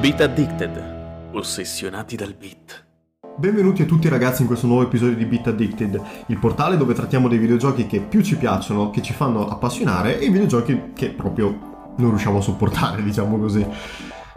Beat Addicted, ossessionati dal beat. Benvenuti a tutti ragazzi in questo nuovo episodio di Beat Addicted, il portale dove trattiamo dei videogiochi che più ci piacciono, che ci fanno appassionare e i videogiochi che proprio non riusciamo a sopportare, diciamo così.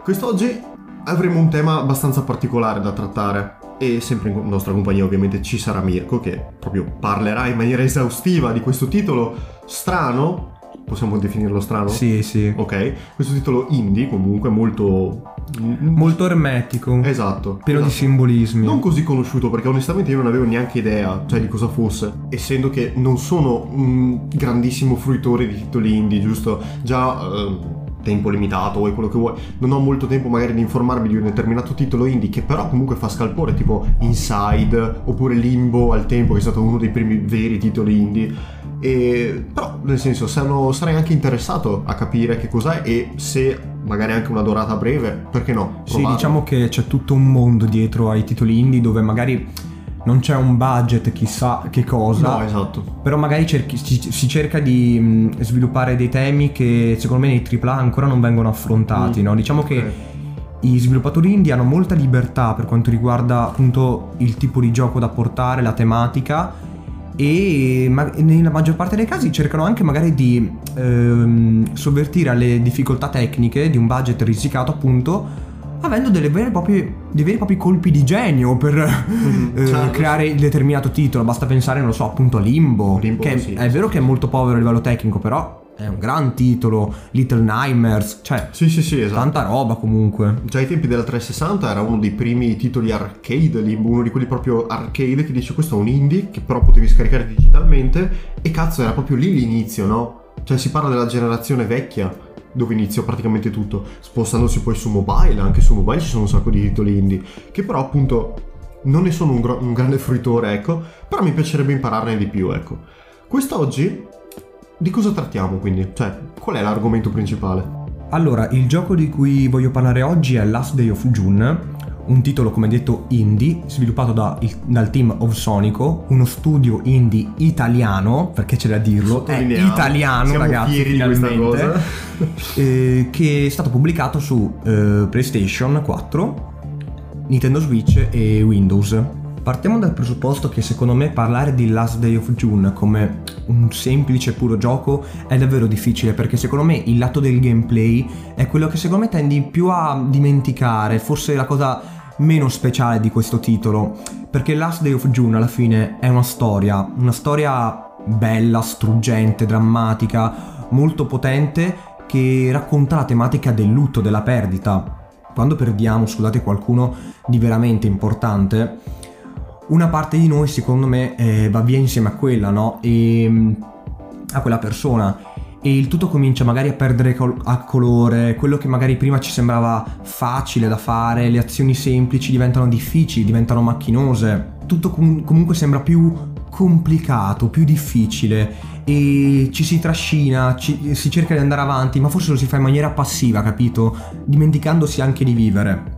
Quest'oggi avremo un tema abbastanza particolare da trattare e sempre in nostra compagnia ovviamente ci sarà Mirko che proprio parlerà in maniera esaustiva di questo titolo strano, possiamo definirlo strano? Sì, sì. Ok, questo titolo indie comunque molto... Molto ermetico. Esatto. Pieno esatto. di simbolismi. Non così conosciuto perché onestamente io non avevo neanche idea cioè, di cosa fosse, essendo che non sono un grandissimo fruitore di titoli indie, giusto? Già eh, tempo limitato, vuoi quello che vuoi, non ho molto tempo magari di informarmi di un determinato titolo indie che però comunque fa scalpore, tipo Inside oppure Limbo al tempo che è stato uno dei primi veri titoli indie. E, però nel senso sarò, sarei anche interessato a capire che cos'è e se magari anche una dorata breve, perché no? Sì, Provarlo. diciamo che c'è tutto un mondo dietro ai titoli indie dove magari non c'è un budget chissà che cosa. No, esatto. Però magari cerchi- si, si cerca di mh, sviluppare dei temi che secondo me nei AAA ancora non vengono affrontati, Mm, no? Diciamo che ok. i sviluppatori indie hanno molta libertà per quanto riguarda appunto il tipo di gioco da portare, la tematica e ma- nella maggior parte dei casi cercano anche magari di ehm, sovvertire alle difficoltà tecniche di un budget risicato appunto avendo delle vere proprie- dei veri e propri colpi di genio per eh, certo. creare il determinato titolo basta pensare non lo so appunto a Limbo, Limbo, che sì, è sì, vero che è molto povero a livello tecnico però è un gran titolo Little Nightmares cioè Sì, sì, sì, esatto. tanta roba comunque Già ai tempi della 360 era uno dei primi titoli arcade, Limbo, uno di quelli proprio arcade che dice questo è un indie che però potevi scaricare digitalmente e cazzo era proprio lì l'inizio, no? Cioè si parla della generazione vecchia dove iniziò praticamente tutto, spostandosi poi su mobile, anche su mobile ci sono un sacco di titoli indie che però appunto non ne sono un, gro- un grande fruitore, ecco, però mi piacerebbe impararne di più, ecco. Quest'oggi di cosa trattiamo quindi? Cioè, qual è l'argomento principale? Allora, il gioco di cui voglio parlare oggi è Last Day of June, un titolo come detto indie, sviluppato da- dal team of Sonico, uno studio indie italiano, perché c'è da dirlo, è Sottolineiamo. italiano Siamo ragazzi, finalmente, eh, che è stato pubblicato su eh, PlayStation 4, Nintendo Switch e Windows. Partiamo dal presupposto che secondo me parlare di Last Day of June come un semplice puro gioco è davvero difficile perché secondo me il lato del gameplay è quello che secondo me tendi più a dimenticare, forse la cosa meno speciale di questo titolo, perché Last Day of June alla fine è una storia, una storia bella, struggente, drammatica, molto potente che racconta la tematica del lutto, della perdita. Quando perdiamo, scusate, qualcuno di veramente importante, una parte di noi secondo me eh, va via insieme a quella, no? E a quella persona. E il tutto comincia magari a perdere col- a colore, quello che magari prima ci sembrava facile da fare, le azioni semplici diventano difficili, diventano macchinose. Tutto com- comunque sembra più complicato, più difficile e ci si trascina, ci- si cerca di andare avanti, ma forse lo si fa in maniera passiva, capito? Dimenticandosi anche di vivere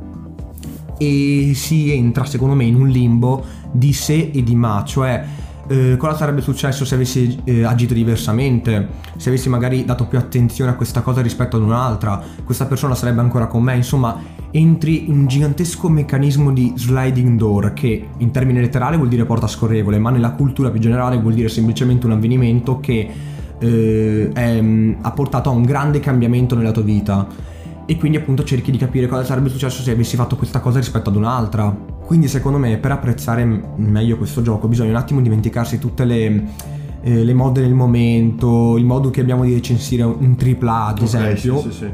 e si entra secondo me in un limbo di se e di ma, cioè eh, cosa sarebbe successo se avessi eh, agito diversamente, se avessi magari dato più attenzione a questa cosa rispetto ad un'altra, questa persona sarebbe ancora con me, insomma entri in un gigantesco meccanismo di sliding door che in termini letterali vuol dire porta scorrevole, ma nella cultura più generale vuol dire semplicemente un avvenimento che eh, è, mm, ha portato a un grande cambiamento nella tua vita. E quindi appunto cerchi di capire cosa sarebbe successo se avessi fatto questa cosa rispetto ad un'altra. Quindi secondo me per apprezzare meglio questo gioco bisogna un attimo dimenticarsi tutte le, eh, le mode del momento, il modo che abbiamo di recensire un AAA ad esempio, sì, sì, sì.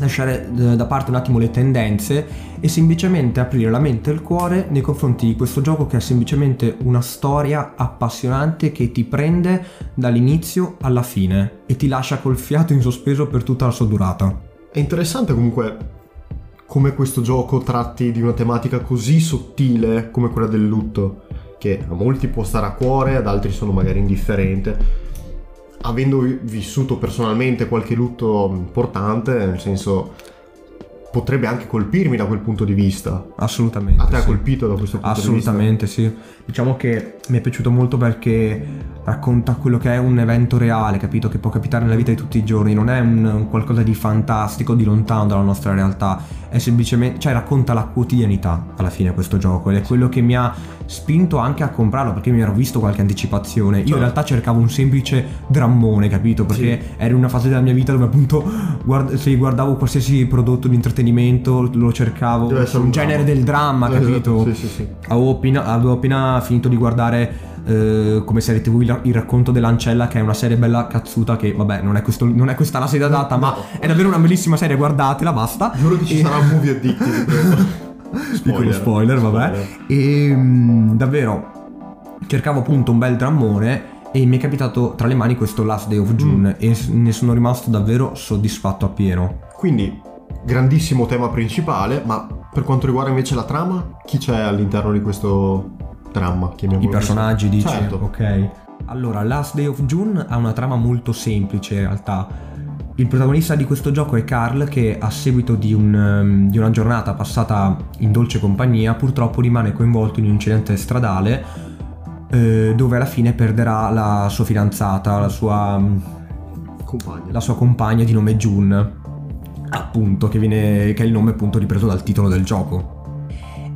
lasciare eh, da parte un attimo le tendenze e semplicemente aprire la mente e il cuore nei confronti di questo gioco che è semplicemente una storia appassionante che ti prende dall'inizio alla fine e ti lascia col fiato in sospeso per tutta la sua durata. È interessante comunque come questo gioco tratti di una tematica così sottile come quella del lutto, che a molti può stare a cuore, ad altri sono magari indifferente. Avendo vi- vissuto personalmente qualche lutto importante, nel senso potrebbe anche colpirmi da quel punto di vista. Assolutamente. A te ha sì. colpito da questo punto di vista? Assolutamente sì. Diciamo che mi è piaciuto molto perché racconta quello che è un evento reale, capito? Che può capitare nella vita di tutti i giorni, non è un, un qualcosa di fantastico, di lontano dalla nostra realtà, è semplicemente, cioè racconta la quotidianità alla fine questo gioco ed è quello che mi ha spinto anche a comprarlo perché mi ero visto qualche anticipazione. Io in Certo. realtà cercavo un semplice drammone, capito? Perché ero in una fase della mia vita dove appunto guard- se guardavo qualsiasi prodotto di intrattenimento lo cercavo, un, un genere del dramma, Esatto, capito? Sì, sì, sì. Avevo appena, avevo appena finito di guardare eh, come serie tv il, il racconto dell'ancella che è una serie bella cazzuta che vabbè non è, questo- non è questa la serie adatta ma è davvero una bellissima serie guardatela basta. Giuro che ci E- sarà un movie addicted. credo. piccolo spoiler. vabbè. E mm, davvero cercavo appunto un bel drammone e mi è capitato tra le mani questo Last Day of June e s- ne sono rimasto davvero soddisfatto appieno. Quindi, grandissimo tema principale, ma per quanto riguarda invece la trama, chi c'è all'interno di questo dramma? chiamiamolo I personaggi così? dici? Certo. Ok. Allora, Last Day of June ha una trama molto semplice in realtà. Il protagonista di questo gioco è Carl che a seguito di, un, ehm, di una giornata passata in dolce compagnia purtroppo rimane coinvolto in un incidente stradale eh, dove alla fine perderà la sua fidanzata, la sua, Compagni. la sua compagna di nome June, appunto, che, viene, che è il nome appunto ripreso dal titolo del gioco.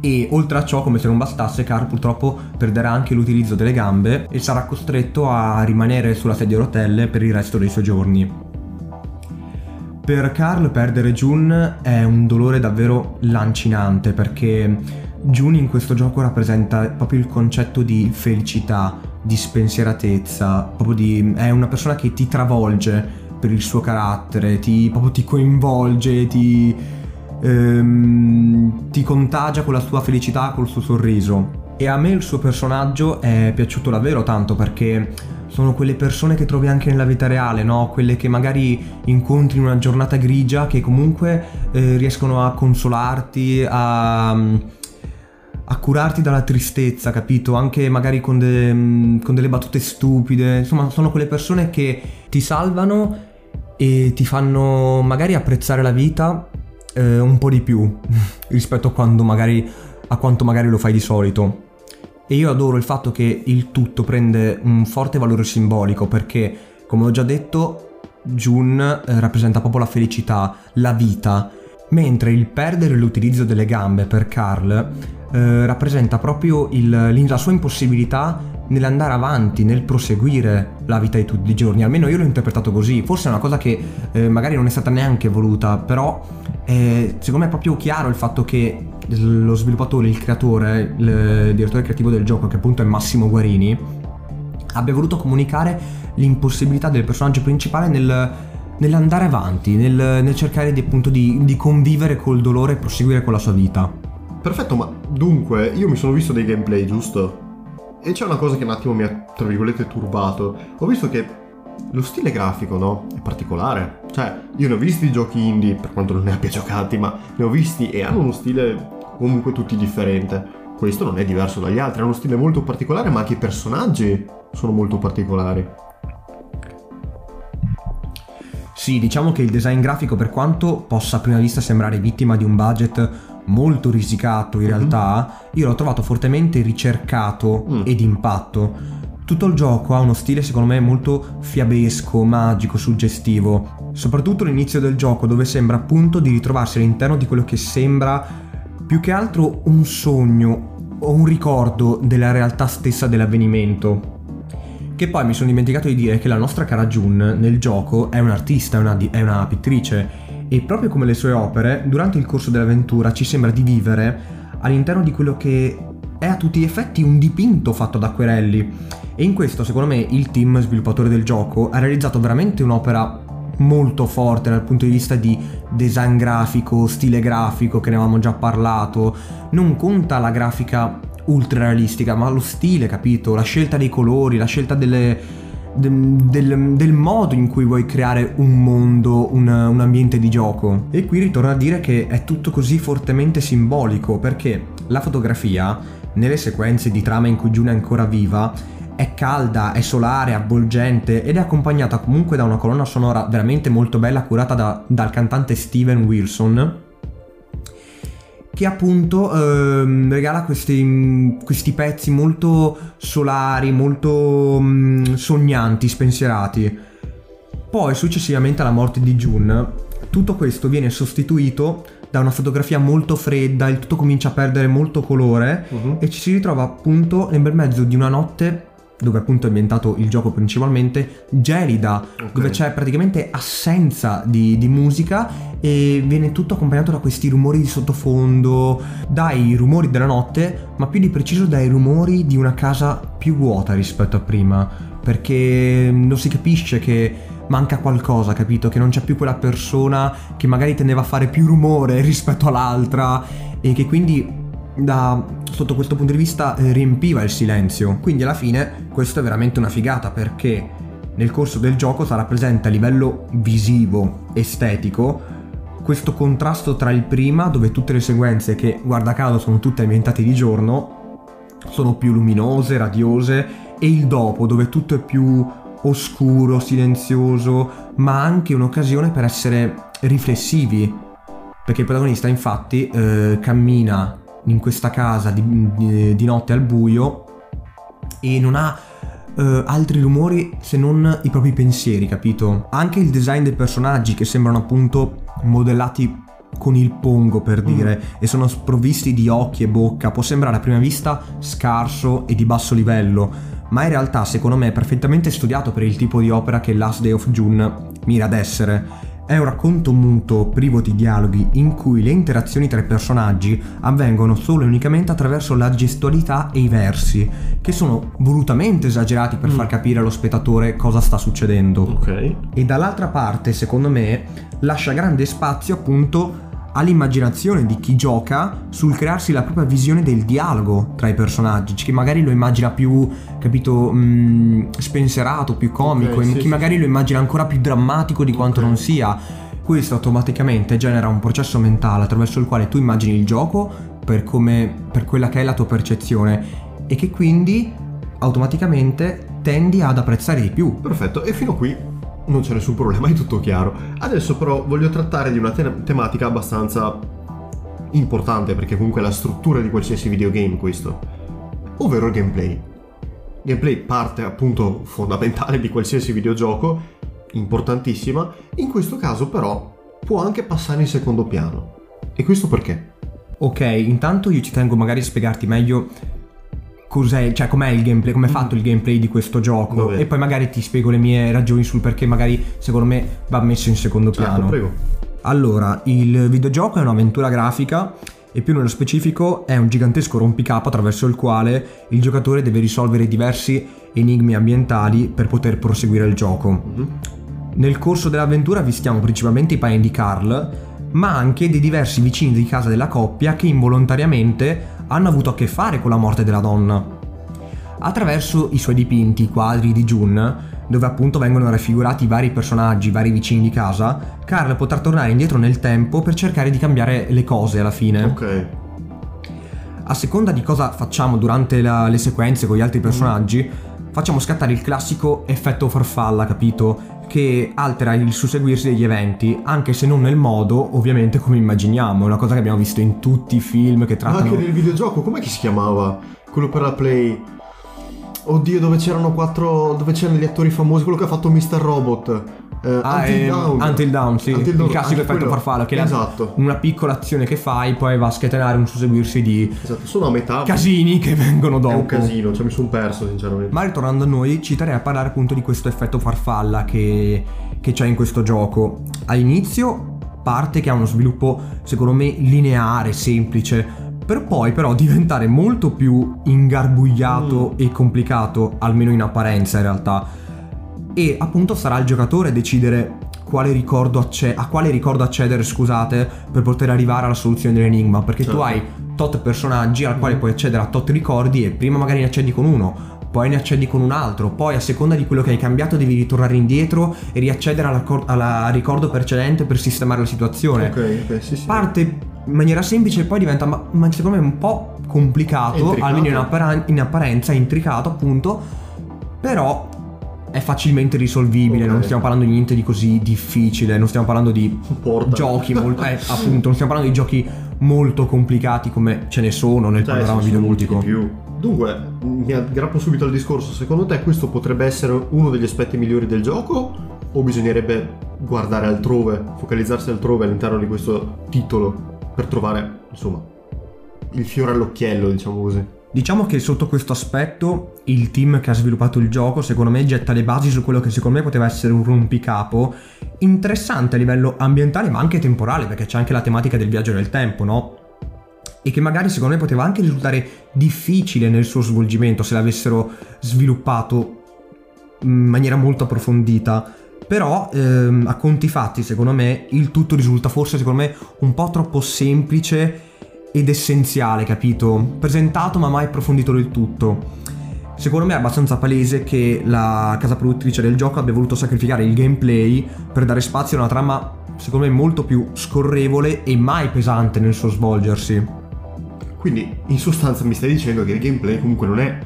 E oltre a ciò, come se non bastasse, Carl purtroppo perderà anche l'utilizzo delle gambe e sarà costretto a rimanere sulla sedia a rotelle per il resto dei suoi giorni. Per Carl perdere June è un dolore davvero lancinante perché June in questo gioco rappresenta proprio il concetto di felicità, di spensieratezza, di, è una persona che ti travolge per il suo carattere, ti, proprio ti coinvolge, ti, ehm, ti contagia con la sua felicità, col suo sorriso. E a me il suo personaggio è piaciuto davvero tanto perché sono quelle persone che trovi anche nella vita reale, no? Quelle che magari incontri in una giornata grigia che comunque eh, riescono a consolarti, a, a curarti dalla tristezza, capito? Anche magari con, de- con delle battute stupide. Insomma, sono quelle persone che ti salvano e ti fanno magari apprezzare la vita eh, un po' di più rispetto a magari a quanto magari lo fai di solito. E io adoro il fatto che il tutto prende un forte valore simbolico perché, come ho già detto, June eh, rappresenta proprio la felicità, la vita, mentre il perdere l'utilizzo delle gambe per Carl eh, rappresenta proprio il- la sua impossibilità nell'andare avanti, nel proseguire la vita di tutti i giorni. Almeno io l'ho interpretato così. Forse è una cosa che eh, magari non è stata neanche voluta, però eh, secondo me è proprio chiaro il fatto che lo sviluppatore, il creatore, il direttore creativo del gioco, che appunto è Massimo Guarini, abbia voluto comunicare l'impossibilità del personaggio principale nel, nell'andare avanti, nel, nel cercare di, appunto di, di convivere col dolore e proseguire con la sua vita. Perfetto, ma dunque, io mi sono visto dei gameplay, giusto? E c'è una cosa che un attimo mi ha, tra virgolette, turbato. Ho visto che lo stile grafico, no? È particolare. Cioè, io ne ho visti giochi indie, per quanto non ne abbia giocati, ma ne ho visti e hanno uno stile comunque tutti differente. Questo non è diverso dagli altri, ha uno stile molto particolare, ma anche i personaggi sono molto particolari. Sì, diciamo che il design grafico, per quanto possa a prima vista sembrare vittima di un budget molto risicato, in realtà io l'ho trovato fortemente ricercato Mm. ed impatto. Tutto il gioco ha uno stile secondo me molto fiabesco, magico, suggestivo. Soprattutto l'inizio del gioco dove sembra appunto di ritrovarsi all'interno di quello che sembra più che altro un sogno o un ricordo della realtà stessa dell'avvenimento. Che poi mi sono dimenticato di dire che la nostra cara June nel gioco è un'artista, è una, è una pittrice e proprio come le sue opere, durante il corso dell'avventura ci sembra di vivere all'interno di quello che è a tutti gli effetti un dipinto fatto ad acquerelli. E in questo, secondo me, il team sviluppatore del gioco ha realizzato veramente un'opera molto forte dal punto di vista di design grafico, stile grafico, che ne avevamo già parlato. Non conta la grafica ultra realistica, ma lo stile, capito? La scelta dei colori, la scelta delle, de- del, del modo in cui vuoi creare un mondo, un, un ambiente di gioco. E qui ritorno a dire che è tutto così fortemente simbolico, perché la fotografia, nelle sequenze di trama in cui June è ancora viva, è calda, è solare, avvolgente ed è accompagnata comunque da una colonna sonora veramente molto bella curata da- dal cantante Steven Wilson che appunto ehm, regala questi, questi pezzi molto solari, molto mm, sognanti, spensierati. Poi successivamente alla morte di June, tutto questo viene sostituito da una fotografia molto fredda, il tutto comincia a perdere molto colore Mhm. e ci si ritrova appunto nel bel mezzo di una notte dove appunto è ambientato il gioco principalmente, gelida, Ok. dove c'è praticamente assenza di, di musica e viene tutto accompagnato da questi rumori di sottofondo, dai rumori della notte, ma più di preciso dai rumori di una casa più vuota rispetto a prima, perché non si capisce che manca qualcosa, capito? Che non c'è più quella persona che magari tendeva a fare più rumore rispetto all'altra e che quindi da sotto questo punto di vista eh, riempiva il silenzio. Quindi alla fine questo è veramente una figata perché nel corso del gioco sarà presente a livello visivo, estetico, questo contrasto tra il prima, dove tutte le sequenze che guarda caso sono tutte ambientate di giorno, sono più luminose, radiose, e il dopo, dove tutto è più oscuro, silenzioso, ma anche un'occasione per essere riflessivi. Perché il protagonista infatti eh, cammina in questa casa di, di- di notte al buio e non ha eh, altri rumori se non i propri pensieri, capito? Anche il design dei personaggi che sembrano appunto modellati con il pongo per dire e sono sprovvisti di occhi e bocca può sembrare a prima vista scarso e di basso livello ma in realtà secondo me è perfettamente studiato per il tipo di opera che Last Day of June mira ad essere è un racconto muto, privo di dialoghi, in cui le interazioni tra i personaggi avvengono solo e unicamente attraverso la gestualità e i versi, che sono volutamente esagerati per Mm. far capire allo spettatore cosa sta succedendo. Ok. E dall'altra parte, secondo me, lascia grande spazio appunto all'immaginazione di chi gioca sul crearsi la propria visione del dialogo tra i personaggi, che magari lo immagina più, capito, mh, spensierato, più comico, Ok, e sì, chi sì, magari sì. lo immagina ancora più drammatico di quanto Ok. non sia. Questo automaticamente genera un processo mentale attraverso il quale tu immagini il gioco per, come, per quella che è la tua percezione e che quindi automaticamente tendi ad apprezzare di più. Perfetto, e fino a qui non c'è nessun problema, è tutto chiaro. Adesso però voglio trattare di una te- tematica abbastanza importante, perché comunque è la struttura di qualsiasi videogame questo, ovvero il gameplay. Gameplay parte appunto fondamentale di qualsiasi videogioco, importantissima, in questo caso però può anche passare in secondo piano. E questo perché? Ok, intanto io ci tengo magari a spiegarti meglio cos'è, cioè com'è il gameplay, com'è fatto il gameplay di questo gioco bene. e poi magari ti spiego le mie ragioni sul perché magari secondo me va messo in secondo Certo, piano. prego. Allora, il videogioco è un'avventura grafica e più nello specifico è un gigantesco rompicapo attraverso il quale il giocatore deve risolvere diversi enigmi ambientali per poter proseguire il gioco. Mhm. Nel corso dell'avventura avvistiamo principalmente i panni di Carl, ma anche dei diversi vicini di casa della coppia che involontariamente hanno avuto a che fare con la morte della donna. Attraverso i suoi dipinti, i quadri di June, dove appunto vengono raffigurati vari personaggi, vari vicini di casa, Carl potrà tornare indietro nel tempo per cercare di cambiare le cose alla fine. Ok. A seconda di cosa facciamo durante la- le sequenze con gli altri personaggi, facciamo scattare il classico effetto farfalla, capito? Che altera il susseguirsi degli eventi, anche se non nel modo, ovviamente, come immaginiamo. È una cosa che abbiamo visto in tutti i film che Ma trattano. anche nel videogioco, com'è che si chiamava? Quello per la Play. Oddio, dove c'erano quattro. dove c'erano gli attori famosi, quello che ha fatto Mr. Robot. Eh, Ah, Until ehm, Dawn. Until Dawn, sì. Until Dawn, il classico effetto quello. farfalla, che è Esatto. una piccola azione che fai, poi va a scatenare un susseguirsi di Esatto, sono a metà. casini che vengono dopo. È un casino, cioè mi sono perso, sinceramente. Ma ritornando a noi, ci terrei a parlare appunto di questo effetto farfalla che, che c'è in questo gioco. All'inizio parte che ha uno sviluppo, secondo me, lineare, semplice, per poi però diventare molto più ingarbugliato Mm. e complicato, almeno in apparenza in realtà. E appunto sarà il giocatore a decidere quale ricordo acce- a quale ricordo accedere, scusate, per poter arrivare alla soluzione dell'enigma, perché tu Certo. hai tot personaggi al quale puoi accedere a tot ricordi e prima magari ne accedi con uno, poi ne accedi con un altro, poi a seconda di quello che hai cambiato devi ritornare indietro e riaccedere alla ricordo precedente per sistemare la situazione. Ok, ok, sì, sì. Parte in maniera semplice e poi diventa, ma, ma secondo me un po' complicato, Intricato. almeno in, appara- in apparenza, intricato appunto, però è facilmente risolvibile, Ok. non stiamo parlando di niente di così difficile, non stiamo parlando di Porta. giochi molto... eh, appunto, non stiamo parlando di giochi molto complicati come ce ne sono nel Cioè, panorama videoludico. di più. Dunque, mi aggrappo subito al discorso. Secondo te questo potrebbe essere uno degli aspetti migliori del gioco? O bisognerebbe guardare altrove, focalizzarsi altrove all'interno di questo titolo per trovare, insomma, il fiore all'occhiello, diciamo così. Diciamo che sotto questo aspetto il team che ha sviluppato il gioco secondo me getta le basi su quello che secondo me poteva essere un rompicapo interessante a livello ambientale ma anche temporale perché c'è anche la tematica del viaggio nel tempo, no? E che magari secondo me poteva anche risultare difficile nel suo svolgimento se l'avessero sviluppato in maniera molto approfondita. Però ehm, a conti fatti secondo me il tutto risulta forse secondo me un po' troppo semplice ed essenziale, capito? Presentato ma mai approfondito del tutto. Secondo me è abbastanza palese che la casa produttrice del gioco abbia voluto sacrificare il gameplay per dare spazio a una trama, secondo me, molto più scorrevole e mai pesante nel suo svolgersi. Quindi, in sostanza, mi stai dicendo che il gameplay comunque non è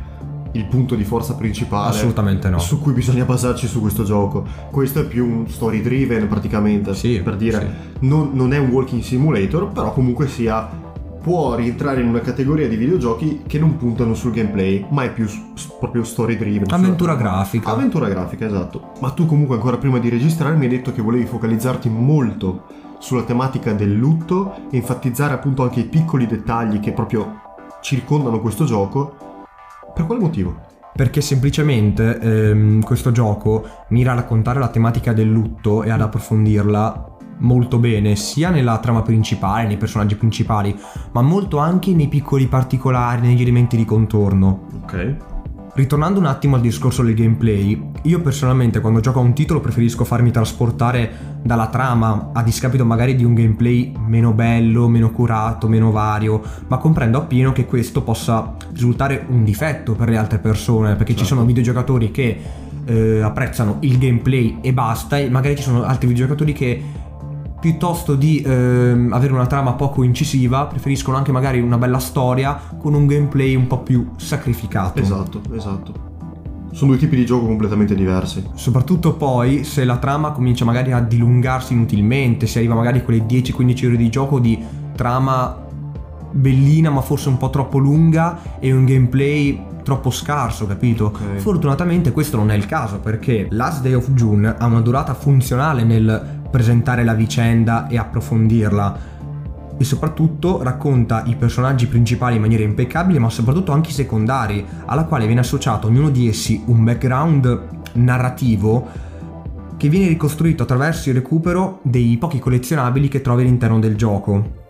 il punto di forza principale Assolutamente no. su cui bisogna basarci su questo gioco. Questo è più un story driven praticamente, Sì, per dire, non, non è un walking simulator, però comunque sia può rientrare in una categoria di videogiochi che non puntano sul gameplay, ma è più s- proprio story driven. Avventura sulla- grafica. Avventura grafica, esatto. Ma tu comunque ancora prima di registrare mi hai detto che volevi focalizzarti molto sulla tematica del lutto e enfatizzare appunto anche i piccoli dettagli che proprio circondano questo gioco. Per quale motivo? Perché semplicemente ehm, questo gioco mira a raccontare la tematica del lutto e ad approfondirla molto bene, sia nella trama principale, nei personaggi principali, ma molto anche nei piccoli particolari, negli elementi di contorno. Ok. Ritornando un attimo al discorso del gameplay, io personalmente quando gioco a un titolo preferisco farmi trasportare dalla trama a discapito magari di un gameplay meno bello, meno curato, meno vario, ma comprendo appieno che questo possa risultare un difetto per le altre persone, perché ci Certo. sono videogiocatori che eh, apprezzano il gameplay e basta, e magari ci sono altri videogiocatori che piuttosto di ehm, avere una trama poco incisiva, preferiscono anche magari una bella storia con un gameplay un po' più sacrificato. Esatto, esatto. Sono due tipi di gioco completamente diversi. Soprattutto poi se la trama comincia magari a dilungarsi inutilmente, si arriva magari a quelle 10-15 ore di gioco di trama bellina ma forse un po' troppo lunga e un gameplay troppo scarso, capito? Ok. Fortunatamente questo non è il caso perché Last Day of June ha una durata funzionale nel presentare la vicenda e approfondirla e soprattutto racconta i personaggi principali in maniera impeccabile, ma soprattutto anche i secondari, alla quale viene associato ognuno di essi un background narrativo che viene ricostruito attraverso il recupero dei pochi collezionabili che trovi all'interno del gioco.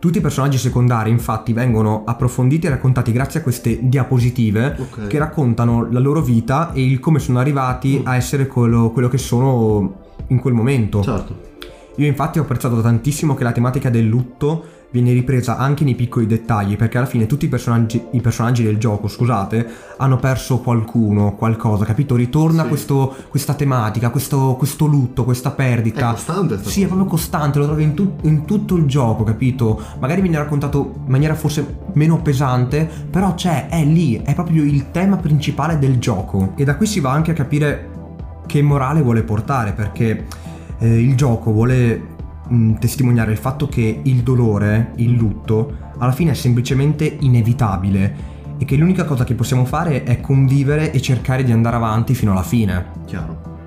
Tutti i personaggi secondari infatti vengono approfonditi e raccontati grazie a queste diapositive Ok. che raccontano la loro vita e il come sono arrivati a essere quello, quello che sono in quel momento. Certo. Io infatti ho apprezzato tantissimo che la tematica del lutto viene ripresa anche nei piccoli dettagli, perché alla fine tutti i personaggi, i personaggi del gioco, scusate, hanno perso qualcuno, qualcosa, capito? Ritorna Sì. questo- questa tematica, questo, questo lutto, questa È perdita. costante sta Sì, è cosa. proprio costante, lo trovi in, tu- in tutto il gioco, capito? Magari viene raccontato in maniera forse meno pesante, però c'è, è lì, è proprio il tema principale del gioco. E da qui si va anche a capire che morale vuole portare, perché eh, il gioco vuole mh, testimoniare il fatto che il dolore, il lutto, alla fine è semplicemente inevitabile e che l'unica cosa che possiamo fare è convivere e cercare di andare avanti fino alla fine. Chiaro.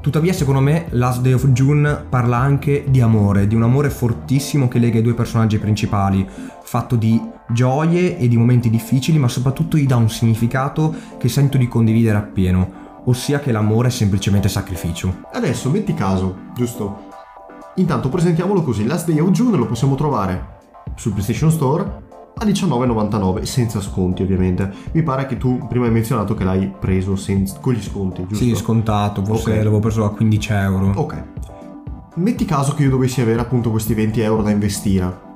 Tuttavia, secondo me, Last Day of June parla anche di amore, di un amore fortissimo che lega i due personaggi principali, fatto di gioie e di momenti difficili, ma soprattutto gli dà un significato che sento di condividere appieno, ossia che l'amore è semplicemente sacrificio. Adesso metti caso, giusto? Intanto presentiamolo così, Last Day of June lo possiamo trovare sul PlayStation Store a 19,99 senza sconti ovviamente. Mi pare che tu prima hai menzionato che l'hai preso senza- con gli sconti, giusto? Sì, scontato, forse Ok. l'avevo preso a 15 euro. Ok. Metti caso che io dovessi avere appunto questi 20 euro da investire.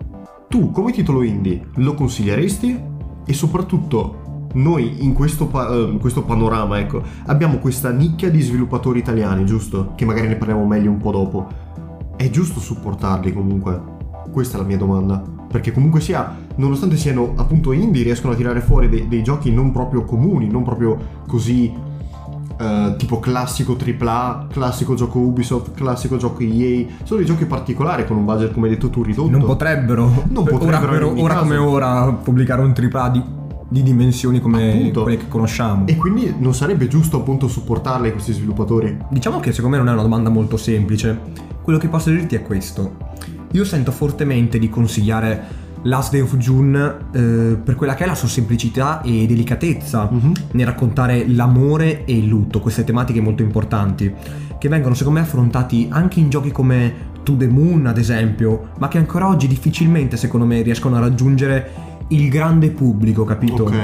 Tu come titolo indie lo consiglieresti? E soprattutto noi in questo, pa- eh, in questo panorama, ecco, abbiamo questa nicchia di sviluppatori italiani, giusto? Che magari ne parliamo meglio un po' dopo. È giusto supportarli comunque? Questa è la mia domanda. Perché comunque sia, nonostante siano appunto indie, riescono a tirare fuori dei, dei giochi non proprio comuni, non proprio così eh, tipo classico AAA, classico gioco Ubisoft, classico gioco EA, sono dei giochi particolari con un budget come hai detto tu ridotto. Non potrebbero, Non ora, potrebbero per- in ogni ora come ora pubblicare un AAA di, di dimensioni come Appunto. quelle che conosciamo. E quindi non sarebbe giusto appunto supportarli questi sviluppatori? Diciamo che secondo me non è una domanda molto semplice. Quello che posso dirti è questo. Io sento fortemente di consigliare Last Day of June eh, per quella che è la sua semplicità e delicatezza Mhm. nel raccontare l'amore e il lutto, queste tematiche molto importanti, che vengono secondo me affrontati anche in giochi come To the Moon ad esempio, ma che ancora oggi difficilmente secondo me riescono a raggiungere il grande pubblico, capito? Ok.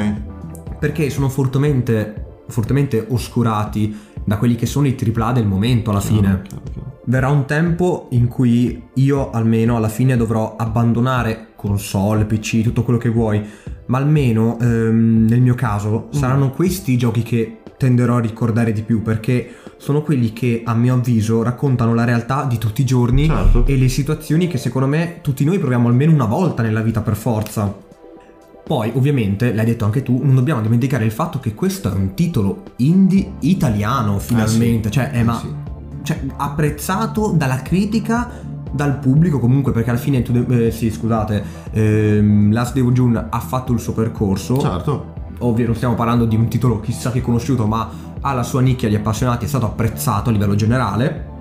perché sono fortemente, fortemente oscurati da quelli che sono i AAA del momento alla fine. Chiaro, chiaro. Verrà un tempo in cui io almeno alla fine dovrò abbandonare console, PC, tutto quello che vuoi, ma almeno ehm, nel mio caso saranno questi i giochi che tenderò a ricordare di più perché sono quelli che a mio avviso raccontano la realtà di tutti i giorni Certo. e le situazioni che secondo me tutti noi proviamo almeno una volta nella vita per forza. Poi, ovviamente, l'hai detto anche tu, non dobbiamo dimenticare il fatto che questo è un titolo indie italiano, finalmente. Eh sì. Cioè, è Eh ma- sì. cioè, apprezzato dalla critica, dal pubblico comunque, perché alla fine, tu- eh, sì, scusate, ehm, Last Day of June ha fatto il suo percorso. Certo. Ovvio, non stiamo parlando di un titolo chissà che conosciuto, ma ha la sua nicchia di appassionati, è stato apprezzato a livello generale.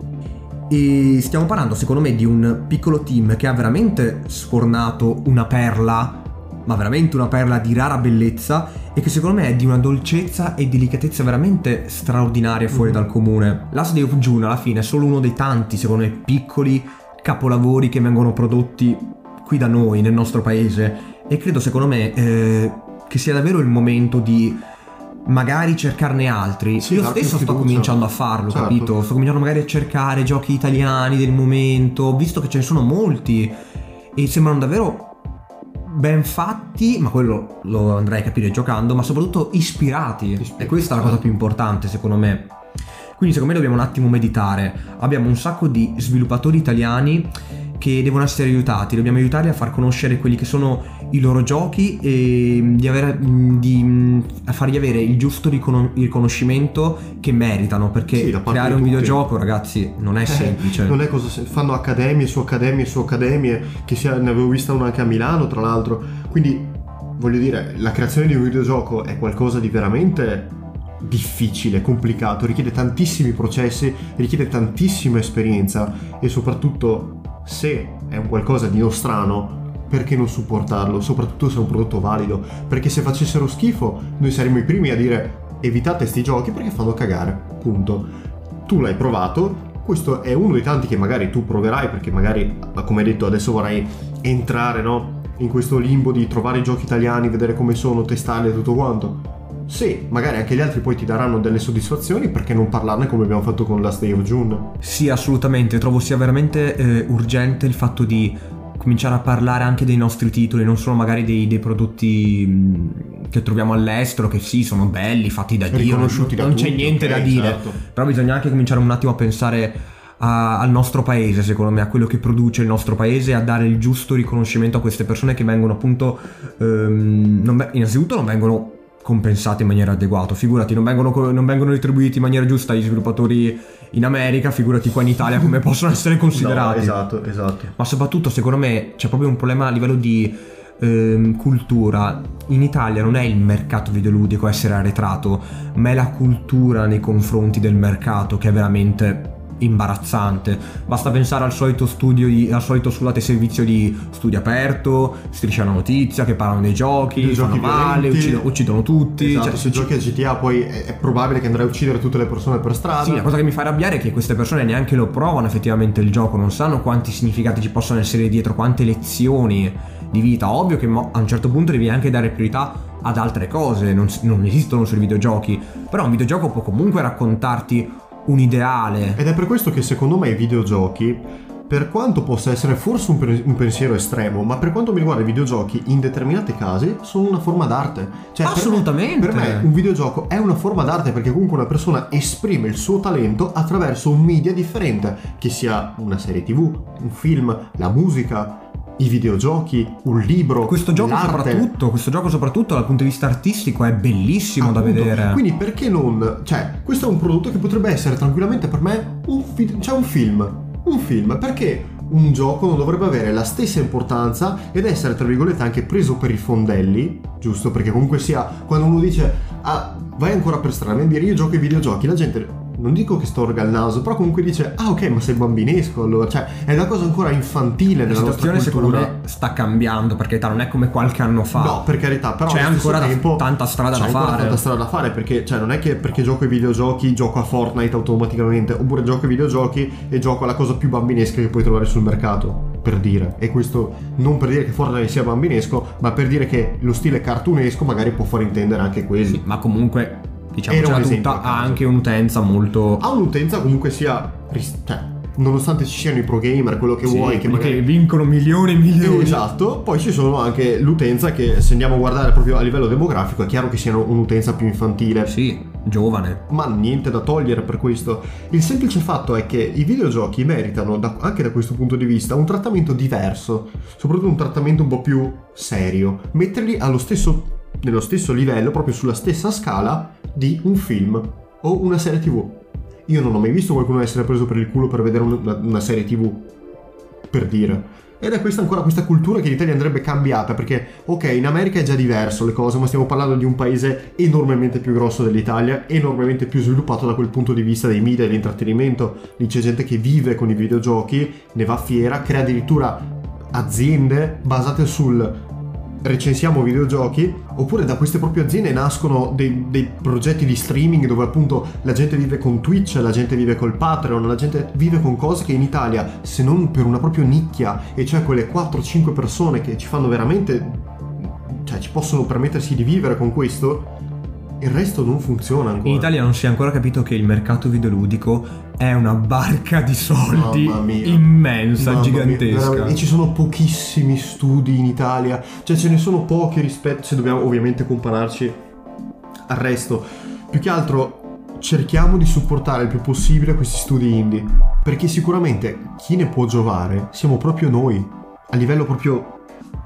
E stiamo parlando, secondo me, di un piccolo team che ha veramente sfornato una perla, ma veramente una perla di rara bellezza, e che secondo me è di una dolcezza e delicatezza veramente straordinaria fuori dal comune. Last Day of June, alla fine, è solo uno dei tanti, secondo me, piccoli capolavori che vengono prodotti qui da noi, nel nostro paese. E credo, secondo me, eh, che sia davvero il momento di magari cercarne altri. Sì, Io stesso sto cominciando a farlo, Certo. capito? Sto cominciando magari a cercare giochi italiani del momento, visto che ce ne sono molti e sembrano davvero ben fatti, ma quello lo andrei a capire giocando, ma soprattutto ispirati. Ispirati, E questa è la cosa più importante, secondo me. Quindi secondo me dobbiamo un attimo meditare. Abbiamo un sacco di sviluppatori italiani che devono essere aiutati, dobbiamo aiutarli a far conoscere quelli che sono i loro giochi e di, avere, di a fargli avere il giusto ricono- riconoscimento che meritano, perché Sì, creare un tutti. videogioco, ragazzi, non è semplice. Non è cosa fanno accademie su accademie su accademie, che sia, ne avevo vista una anche a Milano tra l'altro. Quindi voglio dire, la creazione di un videogioco è qualcosa di veramente difficile, complicato, richiede tantissimi processi, richiede tantissima esperienza e soprattutto se è un qualcosa di nostrano, perché non supportarlo, soprattutto se è un prodotto valido, perché se facessero schifo noi saremmo i primi a dire evitate sti giochi perché fanno cagare, punto. Tu l'hai provato, questo è uno dei tanti che magari tu proverai perché magari, come hai detto, adesso vorrai entrare, no? In questo limbo di trovare i giochi italiani, vedere come sono, testarli e tutto quanto. Sì, magari anche gli altri poi ti daranno delle soddisfazioni, perché non parlarne come abbiamo fatto con Last Day of June? Sì, assolutamente, trovo sia veramente eh, urgente il fatto di cominciare a parlare anche dei nostri titoli, non solo magari dei, dei prodotti che troviamo all'estero, che sì, sono belli, fatti da Dio, non, da non c'è niente ok, da dire, certo. però bisogna anche cominciare un attimo a pensare a- al nostro paese, secondo me, a quello che produce il nostro paese, a dare il giusto riconoscimento a queste persone che vengono appunto, ehm, non innanzitutto non vengono compensate in maniera adeguata, figurati, non vengono, non vengono retribuiti in maniera giusta gli sviluppatori in America, figurati qua in Italia come possono essere considerati. No, esatto, esatto. Ma soprattutto secondo me c'è proprio un problema a livello di ehm, cultura. In Italia non è il mercato videoludico a essere arretrato, ma è la cultura nei confronti del mercato che è veramente imbarazzante. Basta pensare al solito studio di, al solito scusate servizio di studio aperto, striscia la notizia che parlano dei giochi, Dei fanno giochi male, uccidono, uccidono tutti. Esatto, cioè, se giochi a GTA poi è, è probabile che andrai a uccidere tutte le persone per strada. Sì, la cosa che mi fa arrabbiare è che queste persone neanche lo provano effettivamente il gioco, non sanno quanti significati ci possono essere dietro, quante lezioni di vita. Ovvio che mo- a un certo punto devi anche dare priorità ad altre cose, non, non esistono solo i videogiochi, però un videogioco può comunque raccontarti un ideale. Ed è per questo che secondo me i videogiochi, per quanto possa essere forse un, pe- un pensiero estremo, ma per quanto mi riguarda i videogiochi, in determinati casi sono una forma d'arte. Cioè, per me- Assolutamente. Per me, un videogioco è una forma d'arte perché comunque una persona esprime il suo talento attraverso un media differente, che sia una serie tv, un film, la musica. I videogiochi, un libro, Questo gioco l'arte. soprattutto, questo gioco soprattutto dal punto di vista artistico è bellissimo da Appunto. vedere. Quindi perché non... Cioè, questo è un prodotto che potrebbe essere tranquillamente per me un, fi- cioè un film. Un film, perché un gioco non dovrebbe avere la stessa importanza ed essere, tra virgolette, anche preso per i fondelli, giusto? Perché comunque sia, quando uno dice, ah, vai ancora per strada, a dire io gioco ai videogiochi, la gente... Non dico che storga il naso, però comunque dice, ah ok, ma sei bambinesco allora, cioè è una cosa ancora infantile La nella nostra situazione secondo cultura. me sta cambiando perché non è come qualche anno fa. No, per carità, però C'è ancora tempo tanta strada c'è da ancora fare. tanta strada da fare perché cioè, non è che perché gioco ai videogiochi gioco a Fortnite automaticamente, oppure gioco ai videogiochi e gioco alla cosa più bambinesca che puoi trovare sul mercato, per dire. E questo non per dire che Fortnite sia bambinesco, ma per dire che lo stile cartunesco magari può far intendere anche quelli. Sì, ma comunque, Era diciamo, un esempio tutta, ha anche un'utenza molto... Ha un'utenza comunque sia cioè, nonostante ci siano i pro gamer, quello che Sì, vuoi, che magari che vincono milioni e milioni. Esatto, poi ci sono anche l'utenza che se andiamo a guardare proprio a livello demografico è chiaro che siano un'utenza più infantile. Sì, giovane. Ma niente da togliere per questo. Il semplice fatto è che i videogiochi meritano, da- anche da questo punto di vista, un trattamento diverso, soprattutto un trattamento un po' più serio. Metterli allo stesso, nello stesso livello, proprio sulla stessa scala di un film o una serie tv. Io non ho mai visto qualcuno essere preso per il culo per vedere un- una, una serie tv, per dire. Ed è questa ancora questa cultura che in Italia andrebbe cambiata perché, ok, in America è già diverso le cose, ma stiamo parlando di un paese enormemente più grosso dell'Italia, enormemente più sviluppato da quel punto di vista dei media e dell'intrattenimento. Lì c'è gente che vive con i videogiochi, ne va fiera, crea addirittura aziende basate sul recensiamo videogiochi oppure da queste proprie aziende nascono dei, dei progetti di streaming dove appunto la gente vive con Twitch, la gente vive col Patreon, la gente vive con cose che in Italia se non per una propria nicchia e cioè quelle 4-5 persone che ci fanno veramente cioè ci possono permettersi di vivere con questo il resto non funziona ancora In Italia non si è ancora capito che il mercato videoludico è una barca di soldi mia. immensa, Mamma mia, gigantesca. veramente. e ci sono pochissimi studi in Italia, cioè ce ne sono pochi rispetto, se dobbiamo ovviamente compararci al resto. Più che altro cerchiamo di supportare il più possibile questi studi indie, perché sicuramente chi ne può giovare siamo proprio noi, a livello proprio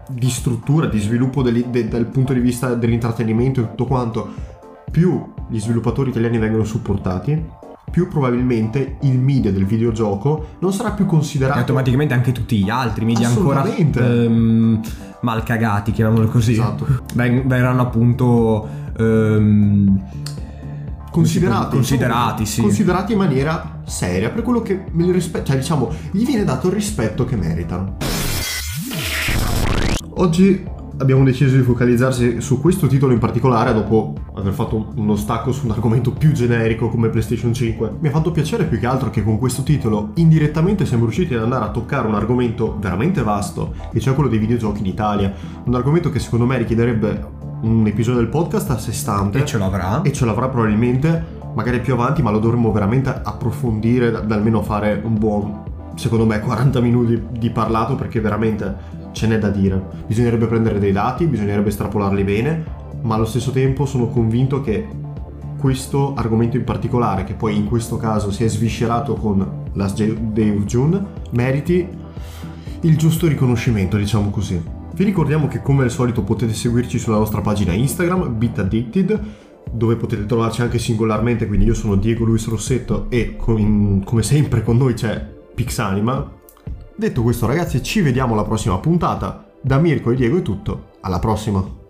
di struttura, di sviluppo degli- de- dal punto di vista dell'intrattenimento e tutto quanto. Più gli sviluppatori italiani vengono supportati, più probabilmente il media del videogioco non sarà più E considerato automaticamente anche tutti gli altri media ancora ehm, mal cagati, chiamiamolo così. Esatto. Ven- verranno appunto ehm, considerati, considerati, sì. considerati in maniera seria per quello che rispe- cioè diciamo gli viene dato il rispetto che meritano. Oggi abbiamo deciso di focalizzarsi su questo titolo in particolare dopo aver fatto uno stacco su un argomento più generico come PlayStation 5. Mi ha fatto piacere più che altro che con questo titolo indirettamente siamo riusciti ad andare a toccare un argomento veramente vasto, che cioè quello dei videogiochi in Italia. Un argomento che secondo me richiederebbe un episodio del podcast a sé stante e ce l'avrà. e ce l'avrà probabilmente magari più avanti, ma lo dovremmo veramente approfondire, da, da almeno fare un buon, secondo me, 40 minuti di parlato perché veramente ce n'è da dire. Bisognerebbe prendere dei dati, bisognerebbe estrapolarli bene, ma allo stesso tempo sono convinto che questo argomento in particolare, che poi in questo caso si è sviscerato con Last of June, meriti il giusto riconoscimento, diciamo così. Vi ricordiamo che come al solito potete seguirci sulla nostra pagina Instagram, BitAddicted, dove potete trovarci anche singolarmente, quindi io sono Diego Luis Rossetto e co- in- come sempre con noi c'è Pixanima. Detto questo ragazzi, ci vediamo alla prossima puntata. Da Mirko e Diego è tutto, alla prossima!